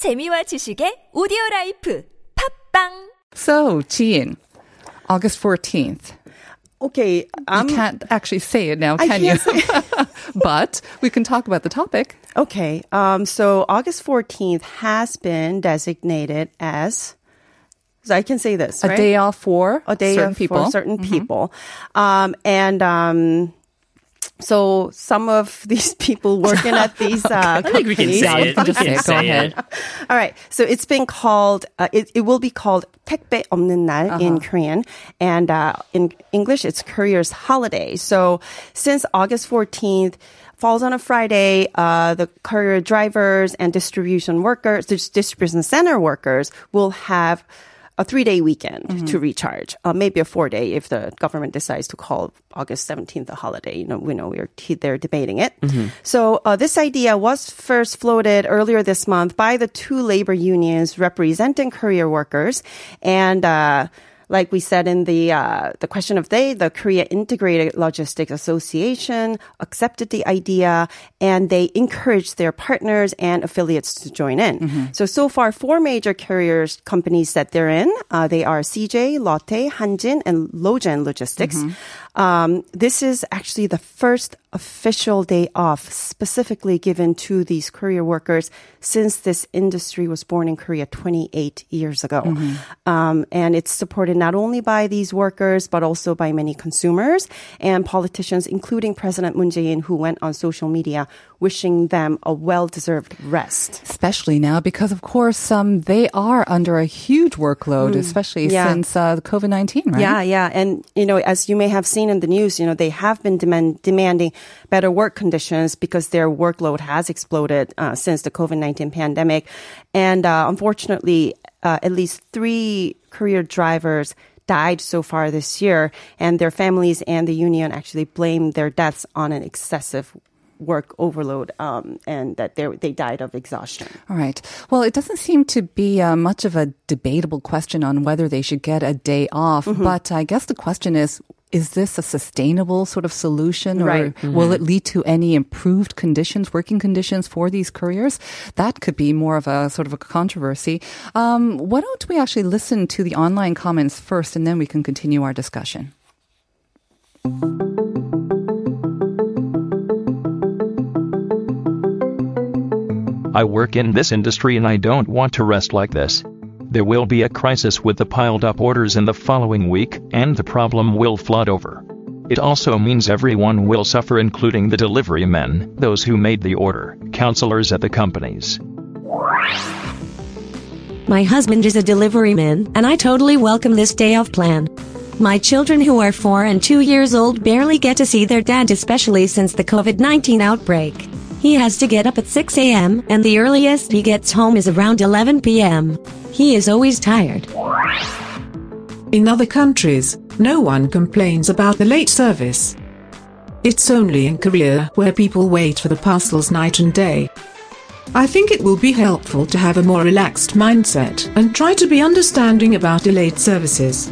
재미와 지식의 오디오 라이프 팝빵 So, Jian, August 14th. Okay, I'm you can't actually say it now, I can you? can't but we can talk about the topic. okay. Um, so August 14th has been designated as. So I can say this, A right? day off for a day certain of- people. Mm-hmm. for certain people, um, and um, so some of these people working at these uh, I think we can companies. say it. can We just say can it. Go say ahead. it. All right. So it's been called, uh, it, it will be called 택배 없는 날 in Korean. And uh, in English, it's Courier's Holiday. So since August 14th, falls on a Friday, uh, the courier drivers and distribution workers, dis- distribution center workers will have a three day weekend to recharge, uh, maybe a four day if the government decides to call August 17th a holiday. You know, we know we're they're debating it. So uh, this idea was first floated earlier this month by the two labor unions representing courier workers, and. Uh, like we said in the uh, the question of day, the Korea Integrated Logistics Association accepted the idea and they encouraged their partners and affiliates to join in. So so far, four major carriers companies that they're in. Uh, they are CJ, Lotte, Hanjin, and Logen Logistics. Um, this is actually the first official day off specifically given to these courier workers since this industry was born in Korea 28 years ago. Um, and it's supported not only by these workers, but also by many consumers and politicians, including President Moon Jae-in, who went on social media wishing them a well-deserved rest. Especially now, because of course, um, they are under a huge workload, especially Mm. Yeah. since uh, the COVID 19, right? Yeah, yeah. And, you know, as you may have seen in the news, you know, they have been demand, demanding better work conditions because their workload has exploded uh, since the COVID 19 pandemic. And uh, unfortunately, uh, at least three career drivers died so far this year, and their families and the union actually blame their deaths on an excessive work overload um, and that they they died of exhaustion. All right. Well, it doesn't seem to be uh, much of a debatable question on whether they should get a day off, Mm-hmm. but I guess the question is. Is this a sustainable sort of solution, or Right. will it lead to any improved conditions, working conditions for these couriers? That could be more of a sort of a controversy. Um, why don't we actually listen to the online comments first, and then we can continue our discussion. I work in this industry and I don't want to rest like this. There will be a crisis with the piled up orders in the following week, and the problem will flood over. It also means everyone will suffer, including the delivery men, those who made the order, counselors at the companies. My husband is a delivery man, and I totally welcome this day off plan. My children who are 4 and 2 years old barely get to see their dad especially since the COVID-19 outbreak. He has to get up at 6 a.m. and the earliest he gets home is around 11 p.m. He is always tired. In other countries, no one complains about the late service. It's only in Korea where people wait for the parcels night and day. I think it will be helpful to have a more relaxed mindset and try to be understanding about delayed services.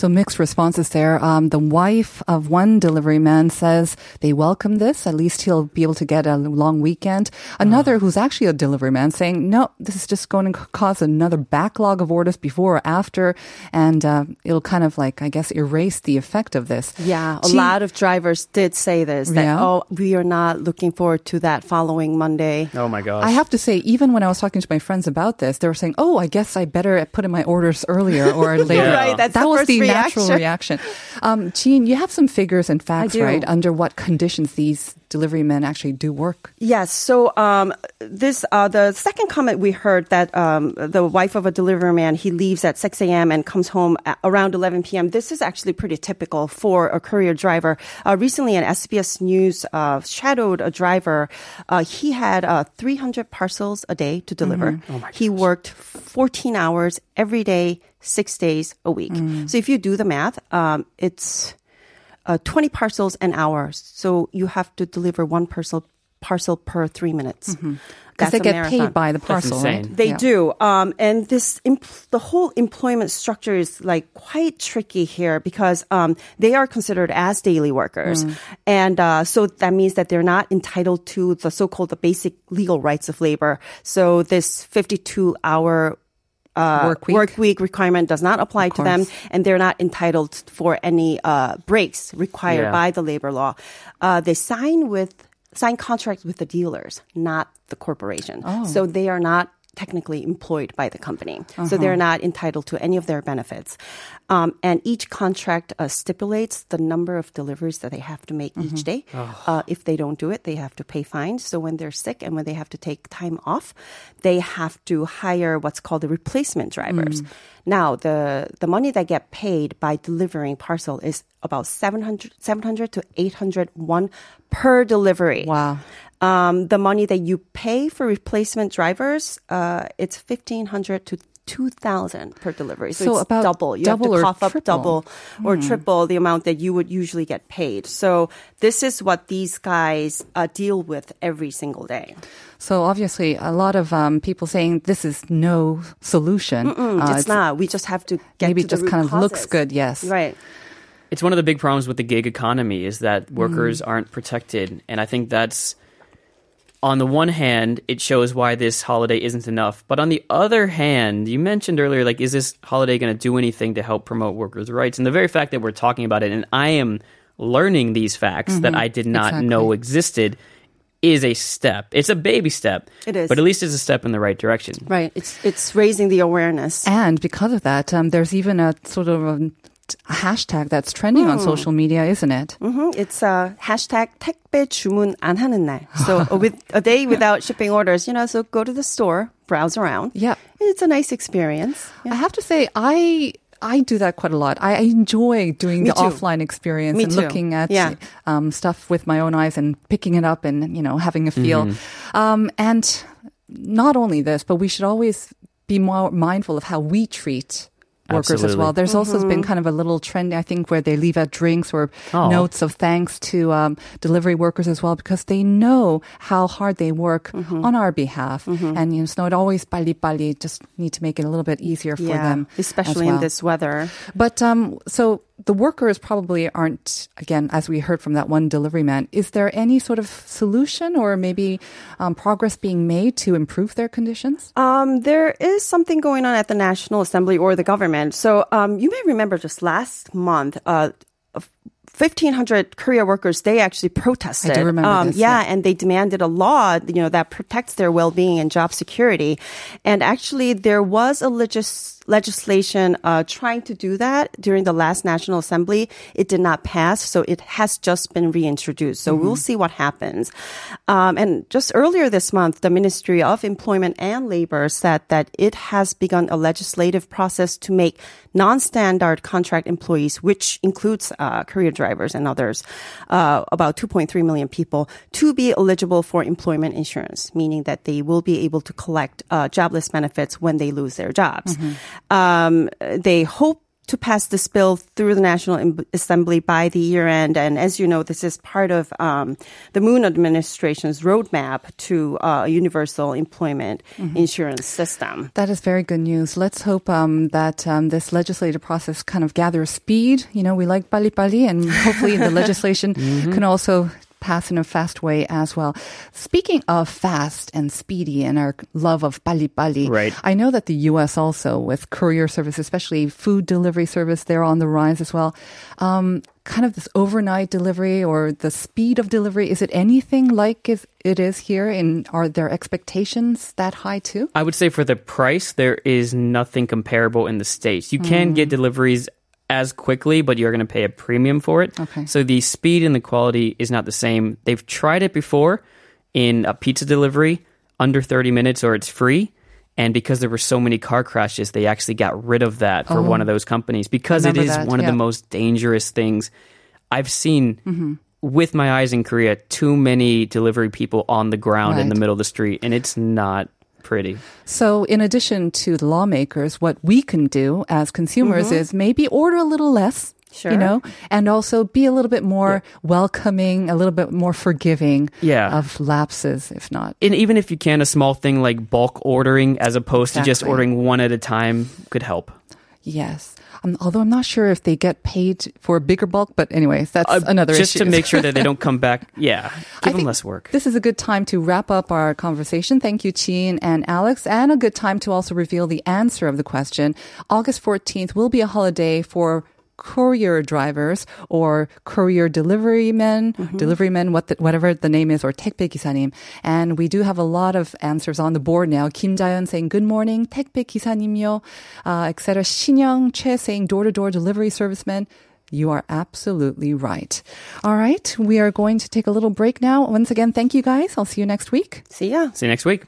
So mixed responses there. Um, the wife of one delivery man says they welcome this. At least he'll be able to get a long weekend. Another who's actually a delivery man saying, no, this is just going to cause another backlog of orders before or after. And uh, it'll kind of like, I guess, erase the effect of this. Yeah, a Gee- lot of drivers did say this that Yeah? oh, we are not looking forward to that following Monday. Oh my gosh. I have to say, even when I was talking to my friends about this, they were saying, "Oh, I guess I better put in my orders earlier or later." Yeah. Right, that's that the was first the natural reaction. Um, Jean, you have some figures and facts, right? Under what conditions these delivery men actually do work? Yes. So um, this uh, the second comment we heard that um, the wife of a delivery man he leaves at 6 a.m. and comes home around 11 p.m. This is actually pretty typical for a courier driver. Uh, recently, an SBS News uh, shadowed a driver. Uh, he had uh, 300 parcels a day to deliver. he worked 14 hours every day, six days a week. So if you do the math, um, it's uh, 20 parcels an hour. So you have to deliver one parcel parcel per three minutes. Because That's they get marathon. paid by the That's parcel, right? They Yeah. do. Um, and this, imp- the whole employment structure is like quite tricky here because um, they are considered as daily workers. Mm. And uh, so that means that they're not entitled to the so called the basic legal rights of labor. So this 52 hour uh, Work week. requirement does not apply to them, and they're not entitled for any uh, breaks required Yeah. by the labor law. Uh, they sign with sign contracts with the dealers, not the corporation. Oh. So they are not technically employed by the company. So Uh-huh. they're not entitled to any of their benefits. Um, and each contract uh, stipulates the number of deliveries that they have to make Mm-hmm. each day. Uh, if they don't do it, they have to pay fines. So when they're sick and when they have to take time off, they have to hire what's called the replacement drivers. Mm. Now, the, the money they get paid by delivering parcel is about 700, 700 to 801 per delivery. Wow. Um, the money that you pay for replacement drivers, uh, it's 1500 to 2000 per delivery. So, So it's about double. You double or have to cough up triple. double or triple the amount that you would usually get paid. So this is what these guys uh, deal with every single day. So obviously, a lot of um, people saying this is no solution. Uh, it's, not. We just have to get maybe to just root kind of looks good, yes. Right. it's one of the big problems with the gig economy is that Mm. workers aren't protected and i think that's on the one hand it shows why this holiday isn't enough but on the other hand you mentioned earlier like is this holiday going to do anything to help promote workers rights and the very fact that we're talking about it and i am learning these facts that i did not Exactly. know existed is a step it's a baby step It is. but at least it's a step in the right direction Right. It's it's raising the awareness. And because of that, um, there's even a sort of a, a hashtag that's trending on social media, isn't it? Mhm. It's uh, hashtag 택배 주문 안 하는 날. So uh, with a day without shipping orders, you know, so go to the store, browse around. Yeah. It's a nice experience. I have to say, I I do that quite a lot. I enjoy doing Me the too. offline experience Me and too. looking at Yeah. um, stuff with my own eyes and picking it up and you know having a feel. Um, and not only this, but we should always be more mindful of how we treat. Workers as well. There's also been kind of a little trend, I think, where they leave out drinks or Oh. notes of thanks to um, delivery workers as well, because they know how hard they work on our behalf, and you know, so it always pali pali. Just need to make it a little bit easier for yeah, them, as especially in this weather. But um, so the workers probably aren't, again, as we heard from that one delivery man, is there any sort of solution or maybe um, progress being made to improve their conditions? Um, there is something going on at the National Assembly or the government. So um, you may remember just last month, uh, 1,500 Korea workers, they actually protested. I do remember um, this, Yeah, yeah. and they demanded a law, you know, that protects their well-being and job security. And actually, there was a legis- legislation uh, trying to do that during the last National Assembly. It did not pass, so it has just been reintroduced. So Mm-hmm. we'll see what happens. Um, and just earlier this month, the Ministry of Employment and Labor said that it has begun a legislative process to make non-standard contract employees, which includes uh, career drivers and others, uh, about 2.3 million people, to be eligible for employment insurance, meaning that they will be able to collect uh, jobless benefits when they lose their jobs. Um, they hope to pass this bill through the National Assembly by the year end. And as you know, this is part of um, the Moon administration's roadmap to uh, a universal employment insurance system. That is very good news. Let's hope um, that um, this legislative process kind of gathers speed. You know, we like pali pali, and hopefully the legislation can also pass in a fast way as well. Speaking of fast and speedy and our love of pali pali, Right. I know that the U.S. also with courier service, especially food delivery service, they're on the rise as well. Um, kind of this overnight delivery or the speed of delivery, is it anything like is- it is here? And are their expectations that high too? I would say for the price, there is nothing comparable in the States. You can get deliveries as quickly, but you're going to pay a premium for it. Okay. So the speed and the quality is not the same. They've tried it before in a pizza delivery under 30 minutes or it's free. And because there were so many car crashes, they actually got rid of that for one of oh. those companies because it is that, one of the most dangerous things I've seen mm-hmm. with my eyes in Korea. Too many delivery people on the ground in the middle of the street, and it's not pretty. So, in addition to the lawmakers, what we can do as consumers Mm-hmm. is maybe order a little less Sure. You know, and also be a little bit more welcoming, a little bit more forgiving Yeah. of lapses, if not. And even if you can, a small thing like bulk ordering as opposed to just ordering one at a time could help. Yes. Um, although I'm not sure if they get paid for a bigger bulk, but anyways, that's Uh, another just issue. to make sure that they don't come back. Yeah, I give them less work. This is a good time to wrap up our conversation. Thank you, Jean and Alex, and a good time to also reveal the answer of the question. August 14th will be a holiday for courier drivers or courier delivery men, delivery men, what the, whatever the name is, or 택배 기사님. And we do have a lot of answers on the board now. Kim Jayon saying good morning, 택배 기사님요, uh, etc. 신영 Che saying door to door delivery servicemen. You are absolutely right. All right, we are going to take a little break now. Once again, thank you guys. I'll see you next week. See ya. See you next week.